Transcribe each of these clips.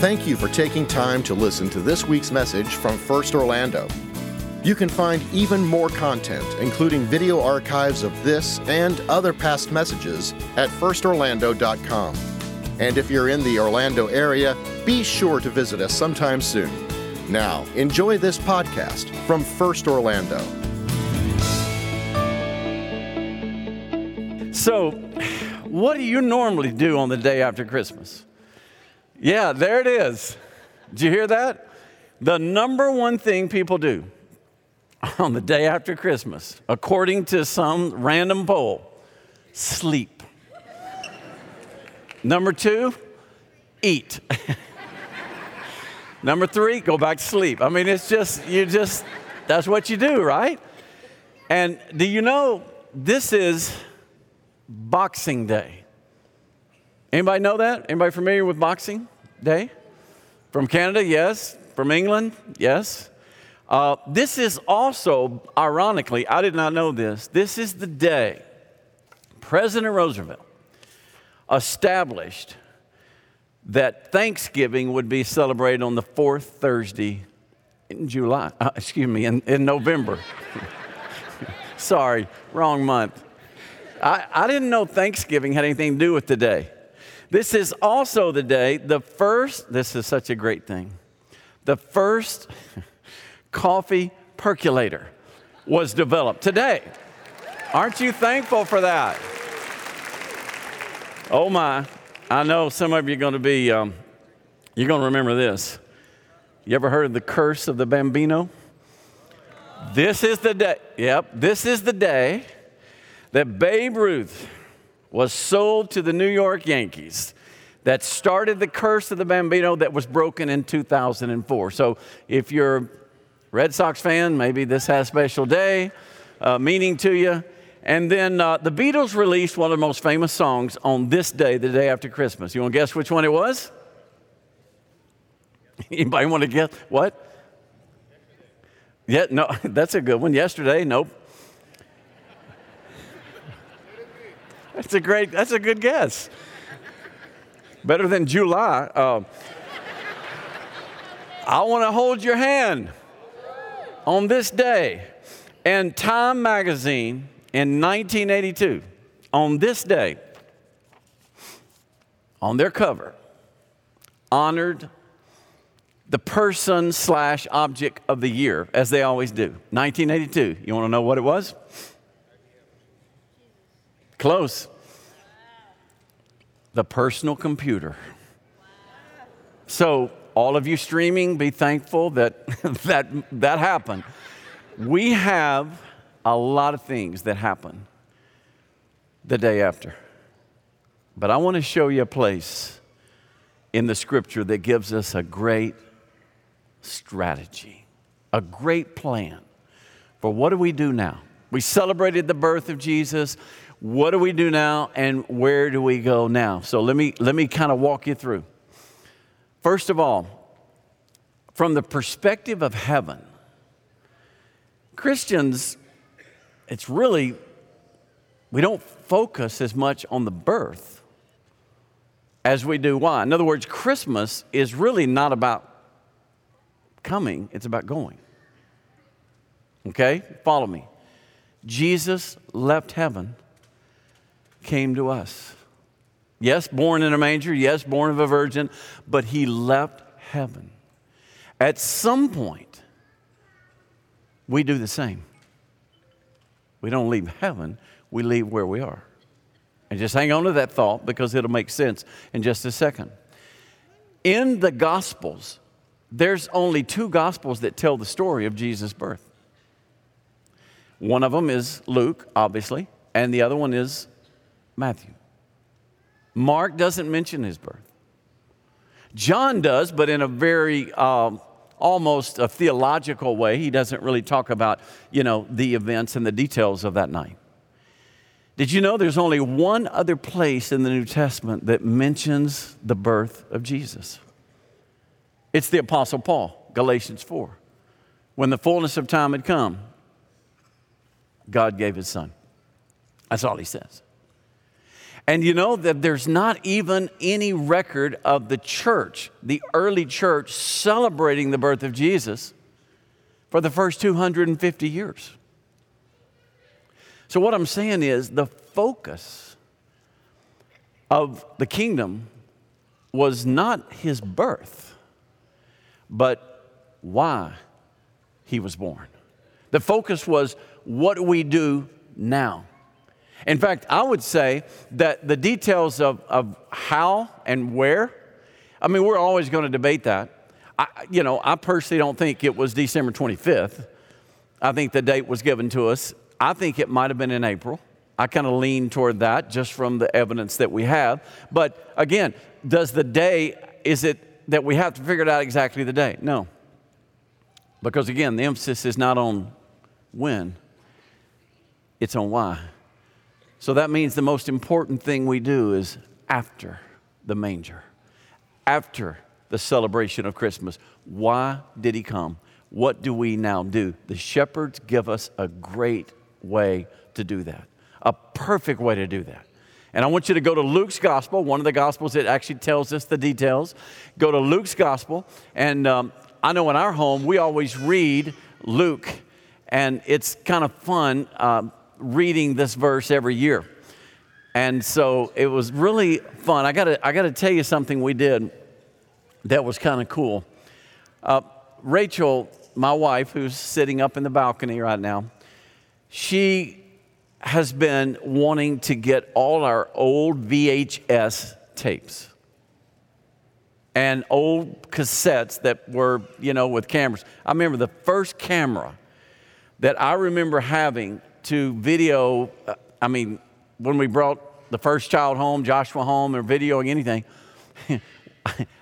Thank you for taking time to listen to this week's message from First Orlando. You can find even more content, including video archives of this and other past messages, at firstorlando.com. And if you're in the Orlando area, be sure to visit us sometime soon. Now, enjoy this podcast from First Orlando. So, what do you normally do on the day after Christmas? Yeah, there it is. Did you hear that? The number one thing people do on the day after Christmas, according to some random poll, sleep. Number two, eat. Number three, go back to sleep. I mean, it's just, you just, that's what you do, right? And do you know this is Boxing Day? Anybody know that? Anybody familiar with Boxing Day? From Canada, yes. From England, yes. Uh, this is also, ironically, I did not know this. This is the day President Roosevelt established that Thanksgiving would be celebrated on the fourth Thursday in July, uh, excuse me, in, in November. Sorry, wrong month. I, I didn't know Thanksgiving had anything to do with today. This is also the day, the first, this is such a great thing, the first coffee percolator was developed today. Aren't you thankful for that? Oh my, I know some of you are going to be, um, you're going to remember this. You ever heard of the curse of the bambino? This is the day, yep, this is the day that Babe Ruth was sold to the New York Yankees that started the curse of the bambino that was broken in 2004. So if you're a Red Sox fan, maybe this has special day, uh, meaning to you. And then uh, the Beatles released one of the most famous songs on this day, the day after Christmas. You want to guess which one it was? Anybody want to guess what? Yeah, no, that's a good one. Yesterday, nope. That's a great, that's a good guess. Better than July. Uh, I want to hold your hand on this day. And Time magazine in 1982, on this day, on their cover, honored the person slash object of the year, as they always do. 1982. You want to know what it was? Close. The personal computer. So, all of you streaming, be thankful that that, that happened. We have a lot of things that happen the day after. But I want to show you a place in the scripture that gives us a great strategy, a great plan for what do we do now? We celebrated the birth of Jesus what do we do now and where do we go now? So let me, let me kind of walk you through. First of all, from the perspective of heaven, Christians, it's really, we don't focus as much on the birth as we do why. In other words, Christmas is really not about coming, it's about going. Okay? Follow me. Jesus left heaven came to us. Yes, born in a manger, yes, born of a virgin, but he left heaven. At some point, we do the same. We don't leave heaven, we leave where we are. And just hang on to that thought because it'll make sense in just a second. In the Gospels, there's only two Gospels that tell the story of Jesus' birth. One of them is Luke, obviously, and the other one is Matthew. Mark doesn't mention his birth. John does, but in a very um, almost a theological way. He doesn't really talk about, you know, the events and the details of that night. Did you know there's only one other place in the New Testament that mentions the birth of Jesus? It's the Apostle Paul, Galatians 4. When the fullness of time had come, God gave his son. That's all he says. And you know that there's not even any record of the church, the early church, celebrating the birth of Jesus for the first 250 years. So, what I'm saying is the focus of the kingdom was not his birth, but why he was born. The focus was what we do now? In fact, I would say that the details of, of how and where, I mean, we're always going to debate that. I, you know, I personally don't think it was December 25th. I think the date was given to us. I think it might have been in April. I kind of lean toward that just from the evidence that we have. But again, does the day, is it that we have to figure it out exactly the day? No. Because again, the emphasis is not on when, it's on why. So that means the most important thing we do is after the manger, after the celebration of Christmas. Why did he come? What do we now do? The shepherds give us a great way to do that, a perfect way to do that. And I want you to go to Luke's gospel, one of the gospels that actually tells us the details. Go to Luke's gospel. And um, I know in our home, we always read Luke, and it's kind of fun uh, reading this verse every year. And so it was really fun. I gotta, I gotta tell you something we did that was kind of cool. Uh, Rachel, my wife, who's sitting up in the balcony right now, she has been wanting to get all our old VHS tapes and old cassettes that were, you know, with cameras. I remember the first camera that I remember having to video, uh, I mean, when we brought the first child home, Joshua home, or videoing anything,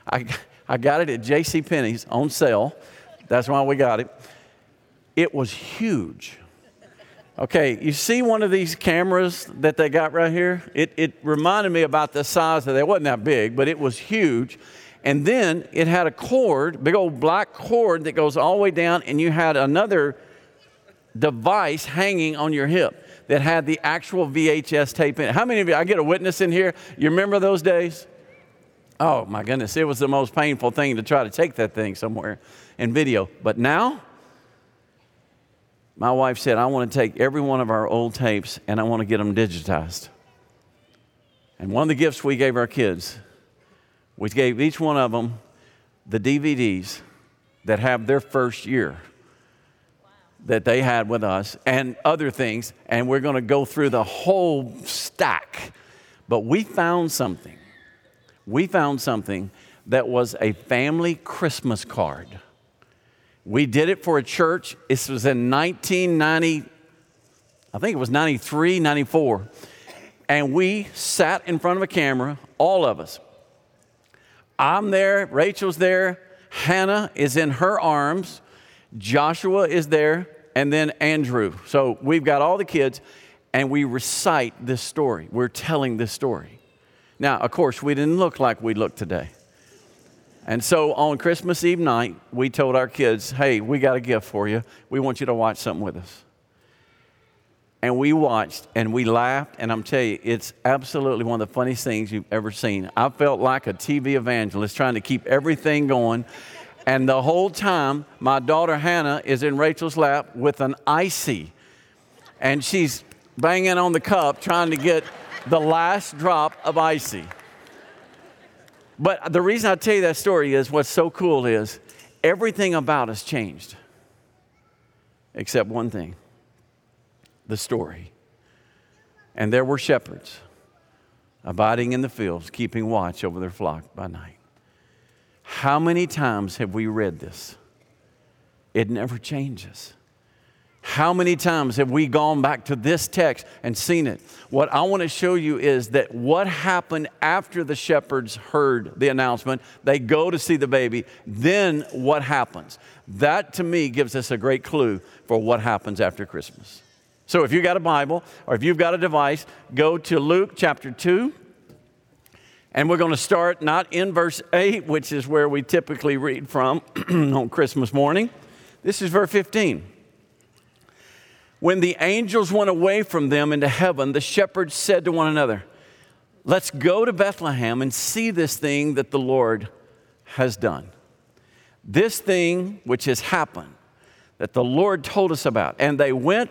I, I got it at J.C. Penney's on sale. That's why we got it. It was huge. Okay, you see one of these cameras that they got right here? It, it reminded me about the size of it. It wasn't that big, but it was huge. And then it had a cord, big old black cord that goes all the way down, and you had another device hanging on your hip that had the actual VHS tape in it. How many of you, I get a witness in here, you remember those days? Oh my goodness, it was the most painful thing to try to take that thing somewhere in video. But now, my wife said, I want to take every one of our old tapes and I want to get them digitized. And one of the gifts we gave our kids, we gave each one of them the DVDs that have their first year that they had with us and other things, and we're going to go through the whole stack. But we found something. We found something that was a family Christmas card. We did it for a church. This was in 1990, I think it was 93, 94. And we sat in front of a camera, all of us. I'm there, Rachel's there, Hannah is in her arms, Joshua is there, and then Andrew. So we've got all the kids, and we recite this story. We're telling this story. Now, of course, we didn't look like we look today. And so on Christmas Eve night, we told our kids, hey, we got a gift for you. We want you to watch something with us. And we watched and we laughed, and I'm telling you, it's absolutely one of the funniest things you've ever seen. I felt like a TV evangelist trying to keep everything going. And the whole time, my daughter Hannah is in Rachel's lap with an ICEE. And she's banging on the cup trying to get the last drop of ICEE. But the reason I tell you that story is what's so cool is everything about us changed except one thing the story. And there were shepherds abiding in the fields, keeping watch over their flock by night. How many times have we read this? It never changes. How many times have we gone back to this text and seen it? What I want to show you is that what happened after the shepherds heard the announcement, they go to see the baby, then what happens? That to me gives us a great clue for what happens after Christmas. So if you've got a Bible or if you've got a device, go to Luke chapter 2, and we're going to start not in verse 8, which is where we typically read from on Christmas morning. This is verse 15. When the angels went away from them into heaven, the shepherds said to one another, Let's go to Bethlehem and see this thing that the Lord has done. This thing which has happened that the Lord told us about. And they went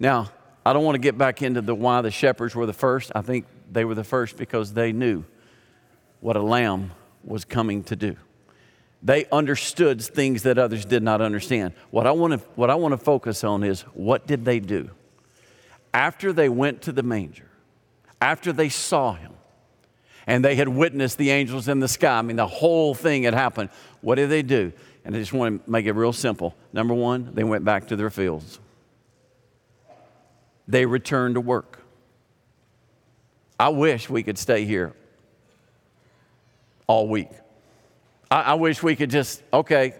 Now, I don't want to get back into the why the shepherds were the first. I think they were the first because they knew what a lamb was coming to do. They understood things that others did not understand. What I want to, what I want to focus on is what did they do? After they went to the manger, after they saw him, and they had witnessed the angels in the sky, I mean, the whole thing had happened, what did they do? And I just want to make it real simple. Number one, they went back to their fields, they returned to work. I wish we could stay here all week. I, I wish we could just, okay,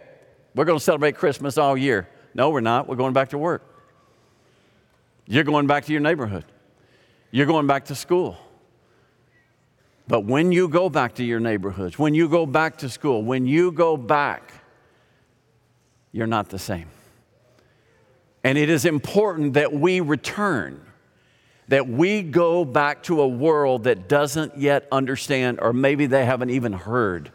we're going to celebrate Christmas all year. No, we're not. We're going back to work. You're going back to your neighborhood. You're going back to school. But when you go back to your neighborhoods, when you go back to school, when you go back, you're not the same. And it is important that we return, that we go back to a world that doesn't yet understand, or maybe they haven't even heard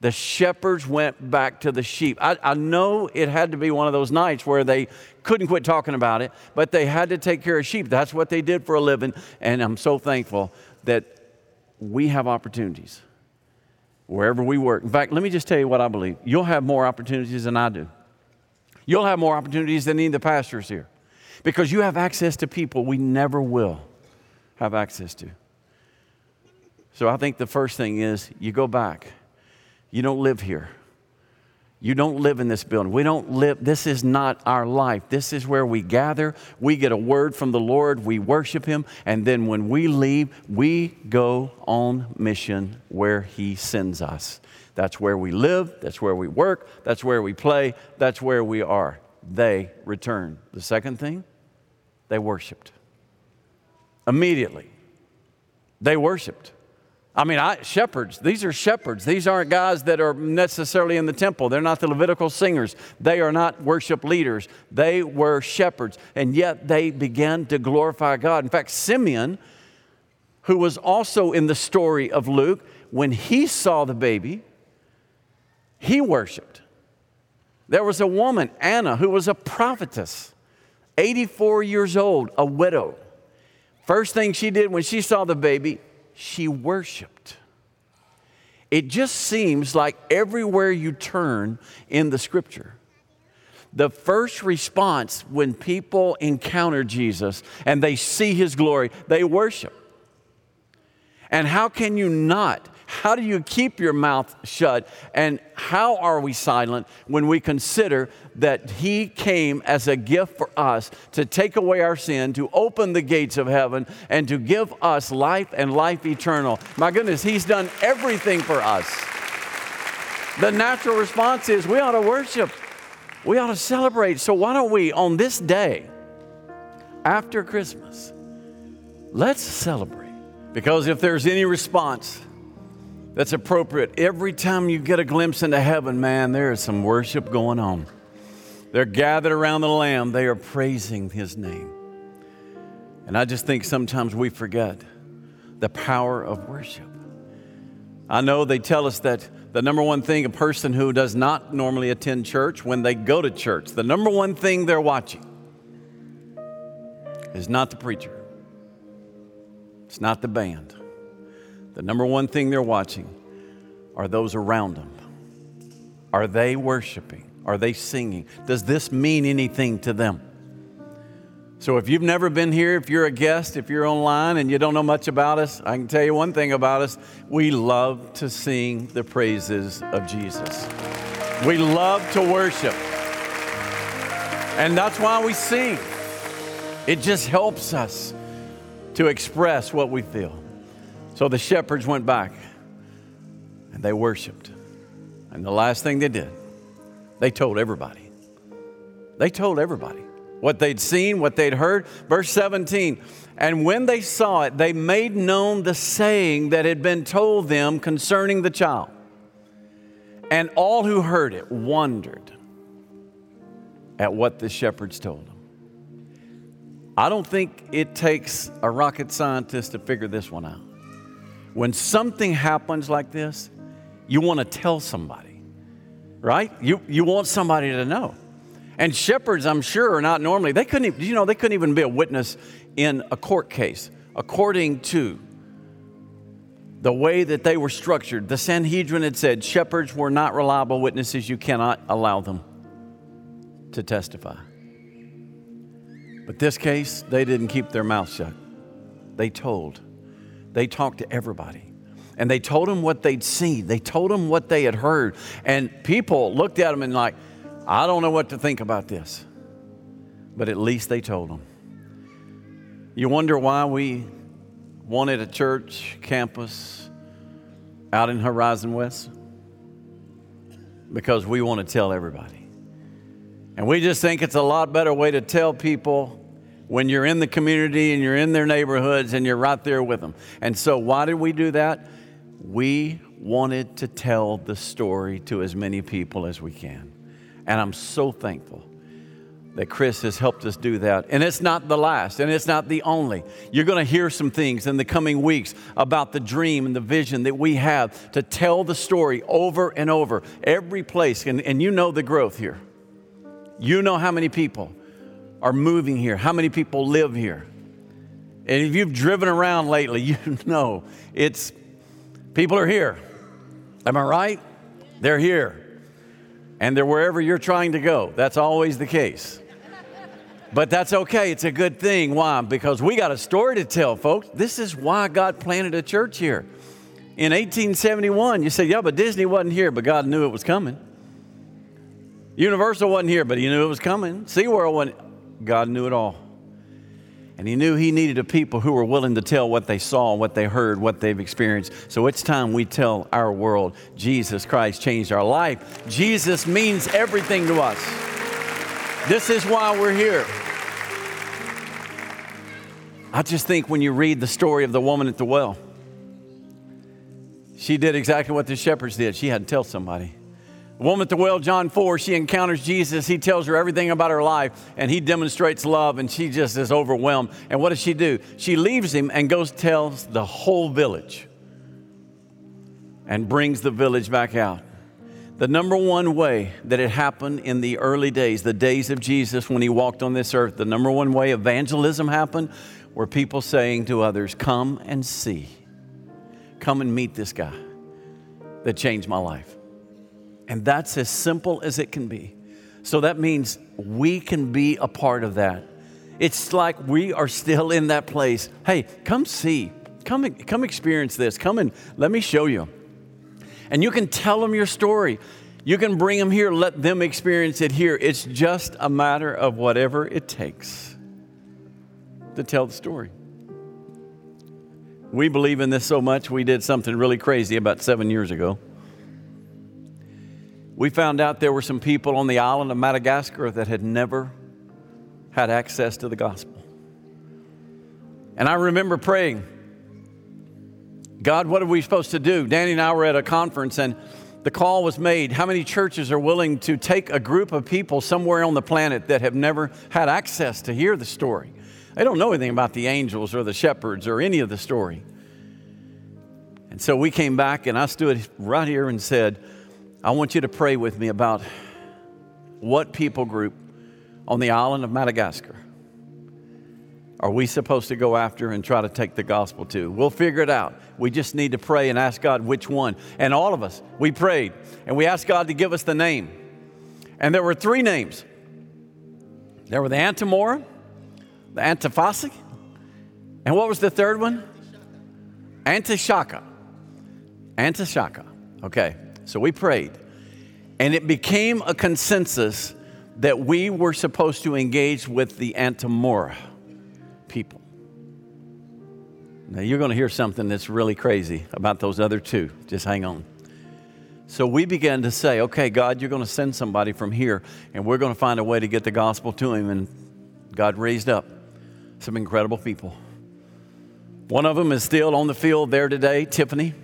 the shepherds went back to the sheep. I, I, know it had to be one of those nights where they couldn't quit talking about it, but they had to take care of sheep. That's what they did for a living. And I'm so thankful that we have opportunities wherever we work. In fact, let me just tell you what I believe you'll have more opportunities than I do. You'll have more opportunities than any of the pastors here because you have access to people we never will have access to. So I think the first thing is you go back you don't live here. You don't live in this building. We don't live, this is not our life. This is where we gather. We get a word from the Lord. We worship Him. And then when we leave, we go on mission where He sends us. That's where we live. That's where we work. That's where we play. That's where we are. They returned. The second thing, they worshiped. Immediately, they worshiped. I mean, I, shepherds, these are shepherds. These aren't guys that are necessarily in the temple. They're not the Levitical singers. They are not worship leaders. They were shepherds. And yet they began to glorify God. In fact, Simeon, who was also in the story of Luke, when he saw the baby, he worshiped. There was a woman, Anna, who was a prophetess, 84 years old, a widow. First thing she did when she saw the baby, she worshiped. It just seems like everywhere you turn in the scripture, the first response when people encounter Jesus and they see his glory, they worship. And how can you not how do you keep your mouth shut? And how are we silent when we consider that He came as a gift for us to take away our sin, to open the gates of heaven, and to give us life and life eternal? My goodness, He's done everything for us. The natural response is we ought to worship, we ought to celebrate. So, why don't we, on this day, after Christmas, let's celebrate? Because if there's any response, that's appropriate. Every time you get a glimpse into heaven, man, there is some worship going on. They're gathered around the Lamb, they are praising His name. And I just think sometimes we forget the power of worship. I know they tell us that the number one thing a person who does not normally attend church, when they go to church, the number one thing they're watching is not the preacher, it's not the band. The number one thing they're watching are those around them. Are they worshiping? Are they singing? Does this mean anything to them? So, if you've never been here, if you're a guest, if you're online and you don't know much about us, I can tell you one thing about us. We love to sing the praises of Jesus. We love to worship. And that's why we sing. It just helps us to express what we feel. So the shepherds went back and they worshiped. And the last thing they did, they told everybody. They told everybody what they'd seen, what they'd heard. Verse 17, and when they saw it, they made known the saying that had been told them concerning the child. And all who heard it wondered at what the shepherds told them. I don't think it takes a rocket scientist to figure this one out. When something happens like this, you want to tell somebody, right? You, you want somebody to know. And shepherds, I'm sure, are not normally, they couldn't, even, you know, they couldn't even be a witness in a court case according to the way that they were structured. The Sanhedrin had said shepherds were not reliable witnesses, you cannot allow them to testify. But this case, they didn't keep their mouth shut. They told. They talked to everybody. And they told them what they'd seen. They told them what they had heard. And people looked at them and like, I don't know what to think about this. But at least they told them. You wonder why we wanted a church campus out in Horizon West? Because we want to tell everybody. And we just think it's a lot better way to tell people when you're in the community and you're in their neighborhoods and you're right there with them. And so, why did we do that? We wanted to tell the story to as many people as we can. And I'm so thankful that Chris has helped us do that. And it's not the last, and it's not the only. You're going to hear some things in the coming weeks about the dream and the vision that we have to tell the story over and over, every place. And, and you know the growth here. You know how many people are moving here, how many people live here. And if you've driven around lately, you know it's people are here. Am I right? They're here. And they're wherever you're trying to go. That's always the case. But that's okay. It's a good thing. Why? Because we got a story to tell, folks. This is why God planted a church here. In 1871, you say, yeah, but Disney wasn't here, but God knew it was coming. Universal wasn't here, but He knew it was coming. SeaWorld wasn't. God knew it all. And He knew He needed a people who were willing to tell what they saw, what they heard, what they've experienced. So it's time we tell our world Jesus Christ changed our life. Jesus means everything to us. This is why we're here. I just think when you read the story of the woman at the well, she did exactly what the shepherds did. She had to tell somebody. Woman at the well, John 4, she encounters Jesus. He tells her everything about her life, and he demonstrates love, and she just is overwhelmed. And what does she do? She leaves him and goes tells the whole village and brings the village back out. The number one way that it happened in the early days, the days of Jesus when he walked on this earth, the number one way evangelism happened were people saying to others, Come and see. Come and meet this guy that changed my life. And that's as simple as it can be. So that means we can be a part of that. It's like we are still in that place. Hey, come see. Come, come experience this. Come and let me show you. And you can tell them your story. You can bring them here, let them experience it here. It's just a matter of whatever it takes to tell the story. We believe in this so much, we did something really crazy about seven years ago. We found out there were some people on the island of Madagascar that had never had access to the gospel. And I remember praying, God, what are we supposed to do? Danny and I were at a conference and the call was made. How many churches are willing to take a group of people somewhere on the planet that have never had access to hear the story? They don't know anything about the angels or the shepherds or any of the story. And so we came back, and I stood right here and said, I want you to pray with me about what people group on the island of Madagascar are we supposed to go after and try to take the gospel to? We'll figure it out. We just need to pray and ask God which one. And all of us, we prayed and we asked God to give us the name. And there were three names there were the Antamora, the Antofagasta. And what was the third one? Antishaka. Antishaka. Okay, so we prayed. And it became a consensus that we were supposed to engage with the Antamora people. Now, you're going to hear something that's really crazy about those other two. Just hang on. So we began to say, okay, God, you're going to send somebody from here, and we're going to find a way to get the gospel to him. And God raised up some incredible people. One of them is still on the field there today, Tiffany,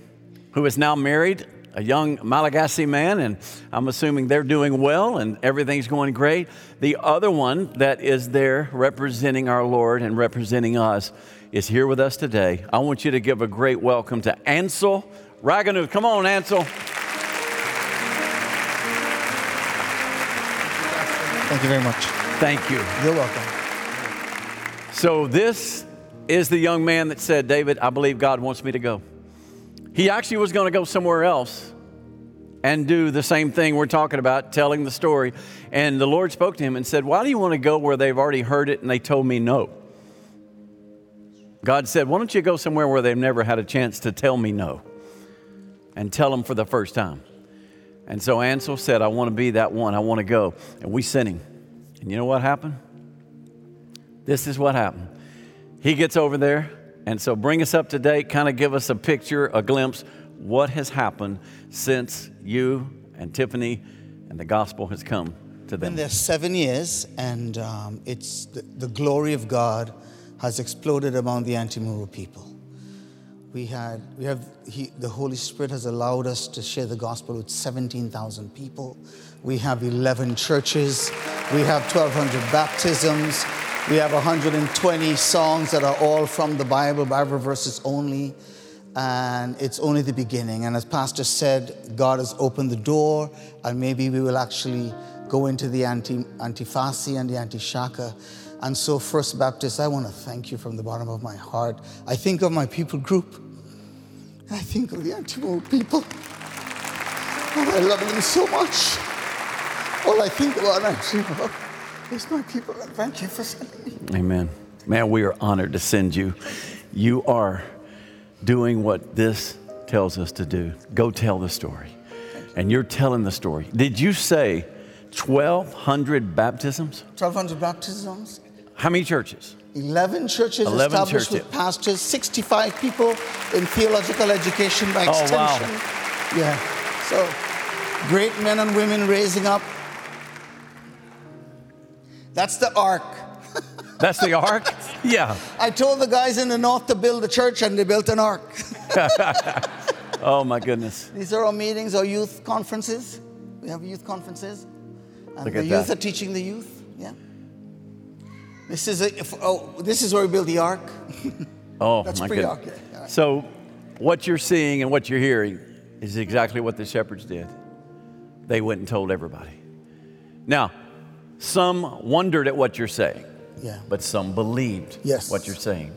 who is now married, a young Malagasy man, and I'm assuming they're doing well and everything's going great. The other one that is there representing our Lord and representing us is here with us today. I want you to give a great welcome to Ansel Raganuth. Come on, Ansel. Thank you very much. Thank you. You're welcome. So, this is the young man that said, David, I believe God wants me to go. He actually was going to go somewhere else and do the same thing we're talking about, telling the story. And the Lord spoke to him and said, Why do you want to go where they've already heard it and they told me no? God said, Why don't you go somewhere where they've never had a chance to tell me no and tell them for the first time? And so Ansel said, I want to be that one. I want to go. And we sent him. And you know what happened? This is what happened. He gets over there. And so bring us up to date, kind of give us a picture, a glimpse, what has happened since you and Tiffany and the gospel has come to them. Been there seven years, and um, it's the, the glory of God has exploded among the Antimuro people. We had, we have, he, the Holy Spirit has allowed us to share the gospel with 17,000 people. We have 11 churches. We have 1,200 baptisms. We have 120 songs that are all from the Bible, Bible verses only. And it's only the beginning. And as Pastor said, God has opened the door, and maybe we will actually go into the anti, Antifasi and the Antishaka. And so, First Baptist, I want to thank you from the bottom of my heart. I think of my people group. I think of the Antimo people. Oh, I love them so much. All I think about actually is my people, thank you for sending me. Amen. Man, we are honored to send you. You are doing what this tells us to do. Go tell the story. And you're telling the story. Did you say 1,200 baptisms? 1,200 baptisms, How many churches? 11 churches 11 established churches. with pastors, 65 people in theological education by extension. Oh, wow. extension. Yeah. So, great men and women raising up. That's the ark. That's the ark? yeah. I told the guys in the north to build a church and they built an ark. Oh, my goodness. These are our meetings, our youth conferences. We have youth conferences. And the youth that. are teaching the youth. Yeah. This is a, oh, this is where we build the ark. Oh, That's my pretty goodness. right. So, what you're seeing and what you're hearing is exactly what the shepherds did. They went and told everybody. Now, some wondered at what you're saying, Yeah. but some believed Yes. what you're saying.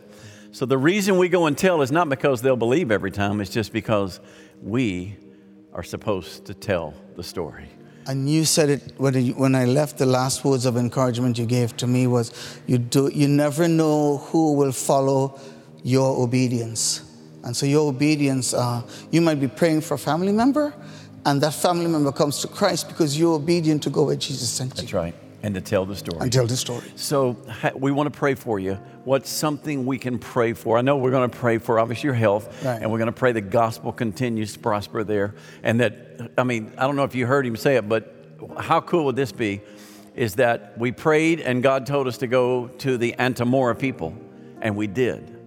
So, the reason we go and tell is not because they'll believe every time, it's just because we are supposed to tell the story. And you said it when, when I left. The last words of encouragement you gave to me was, "You do. You never know who will follow your obedience." And so your obedience, uh, you might be praying for a family member, and that family member comes to Christ because you're obedient to go where Jesus sent you. That's right. And to tell the story. and tell the story. So we want to pray for you. What's something we can pray for? I know we're going to pray for obviously your health, Right. and we're going to pray the gospel continues to prosper there. And that, I mean, I don't know if you heard him say it, but how cool would this be? Is that we prayed and God told us to go to the Antamora people, and we did.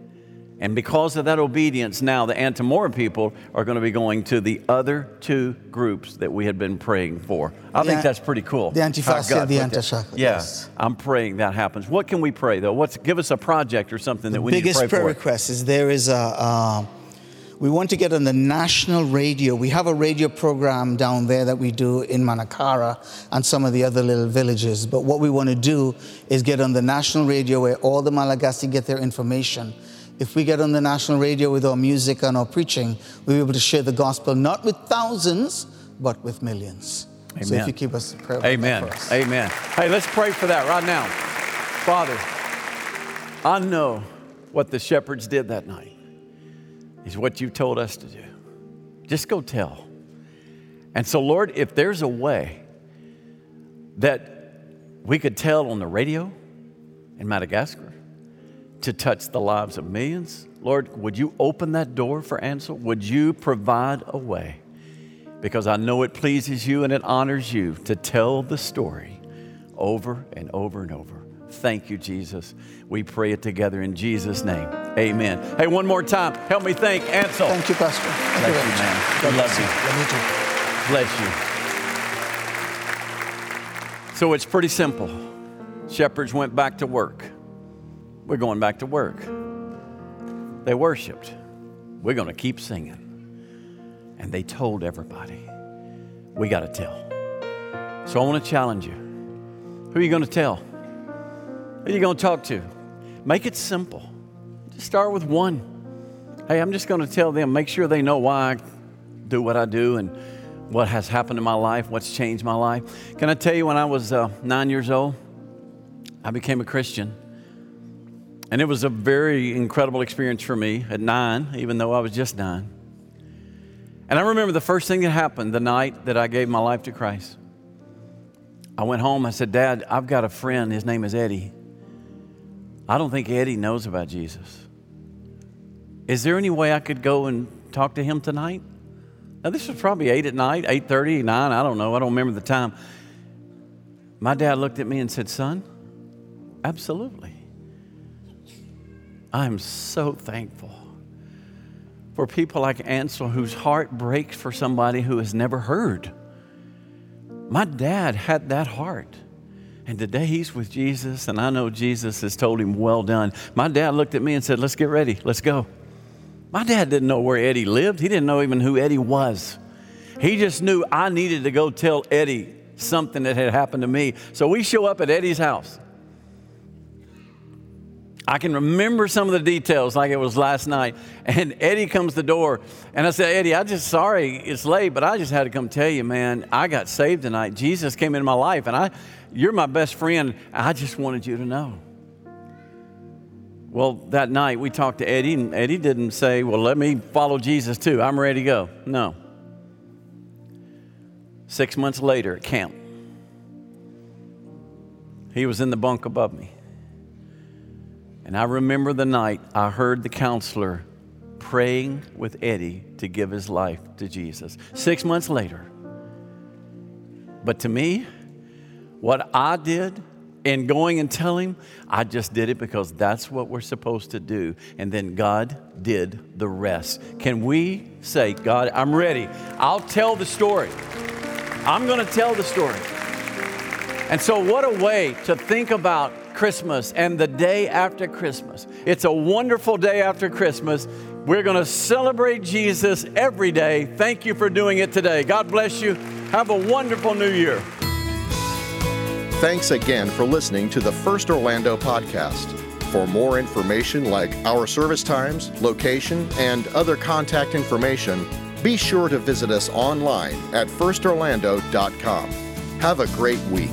And because of that obedience, now the Antamora people are going to be going to the other two groups that we had been praying for. I think The- that's pretty cool. the how and the. Antishaka, Yeah, yes. I'm praying that happens. What can we pray though? What's give us a project or something that The we need to biggest prayer request is there is a. Uh, we want to get on the national radio. We have a radio program down there that we do in Manakara and some of the other little villages. But what we want to do is get on the national radio where all the Malagasy get their information. If we get on the national radio with our music and our preaching, we'll be able to share the gospel not with thousands, but with millions. So if you keep us in prayer, Amen. for us. Amen. Hey, let's pray for that right now. Father, I know what the shepherds did that night is what you told us to do. Just go tell. And so, Lord, if there's a way that we could tell on the radio in Madagascar, to touch the lives of millions. Lord, would you open that door for Ansel? Would you provide a way? Because I know it pleases you and it honors you to tell the story over and over and over. Thank you, Jesus. We pray it together in Jesus' name. Amen. Hey, one more time, help me thank Ansel. Thank you, Pastor. Thank Bless you, you, man. God love bless you. Love you too. Bless you. So it's pretty simple. Shepherds went back to work. We're going back to work. They worshiped. We're going to keep singing. And they told everybody, we got to tell. So I want to challenge you. Who are you going to tell? Who are you going to talk to? Make it simple. Just start with one. Hey, I'm just going to tell them, make sure they know why I do what I do and what has happened in my life, what's changed my life. Can I tell you, when I was uh, nine years old, I became a Christian. And it was a very incredible experience for me at nine, even though I was just nine. And I remember the first thing that happened the night that I gave my life to Christ. I went home, I said, Dad, I've got a friend, his name is Eddie. I don't think Eddie knows about Jesus. Is there any way I could go and talk to him tonight? Now this was probably 8 at night, 8:30, 9, I don't know. I don't remember the time. My dad looked at me and said, "Son, absolutely." I am so thankful for people like Ansel whose heart breaks for somebody who has never heard. My dad had that heart. And today he's with Jesus, and I know Jesus has told him, Well done. My dad looked at me and said, Let's get ready, let's go. My dad didn't know where Eddie lived, he didn't know even who Eddie was. He just knew I needed to go tell Eddie something that had happened to me. So we show up at Eddie's house. I can remember some of the details like it was last night. And Eddie comes to the door, and I said, Eddie, I just sorry it's late, but I just had to come tell you, man, I got saved tonight. Jesus came into my life, and I, you're my best friend. I just wanted you to know. Well, that night we talked to Eddie, and Eddie didn't say, Well, let me follow Jesus too. I'm ready to go. No. Six months later at camp, he was in the bunk above me. And I remember the night I heard the counselor praying with Eddie to give his life to Jesus. Six months later. But to me, what I did in going and telling, I just did it because that's what we're supposed to do. And then God did the rest. Can we say, God, I'm ready. I'll tell the story. I'm going to tell the story. And so, what a way to think about Christmas and the day after Christmas. It's a wonderful day after Christmas. We're going to celebrate Jesus every day. Thank you for doing it today. God bless you. Have a wonderful new year. Thanks again for listening to the First Orlando podcast. For more information like our service times, location, and other contact information, be sure to visit us online at firstorlando.com. Have a great week.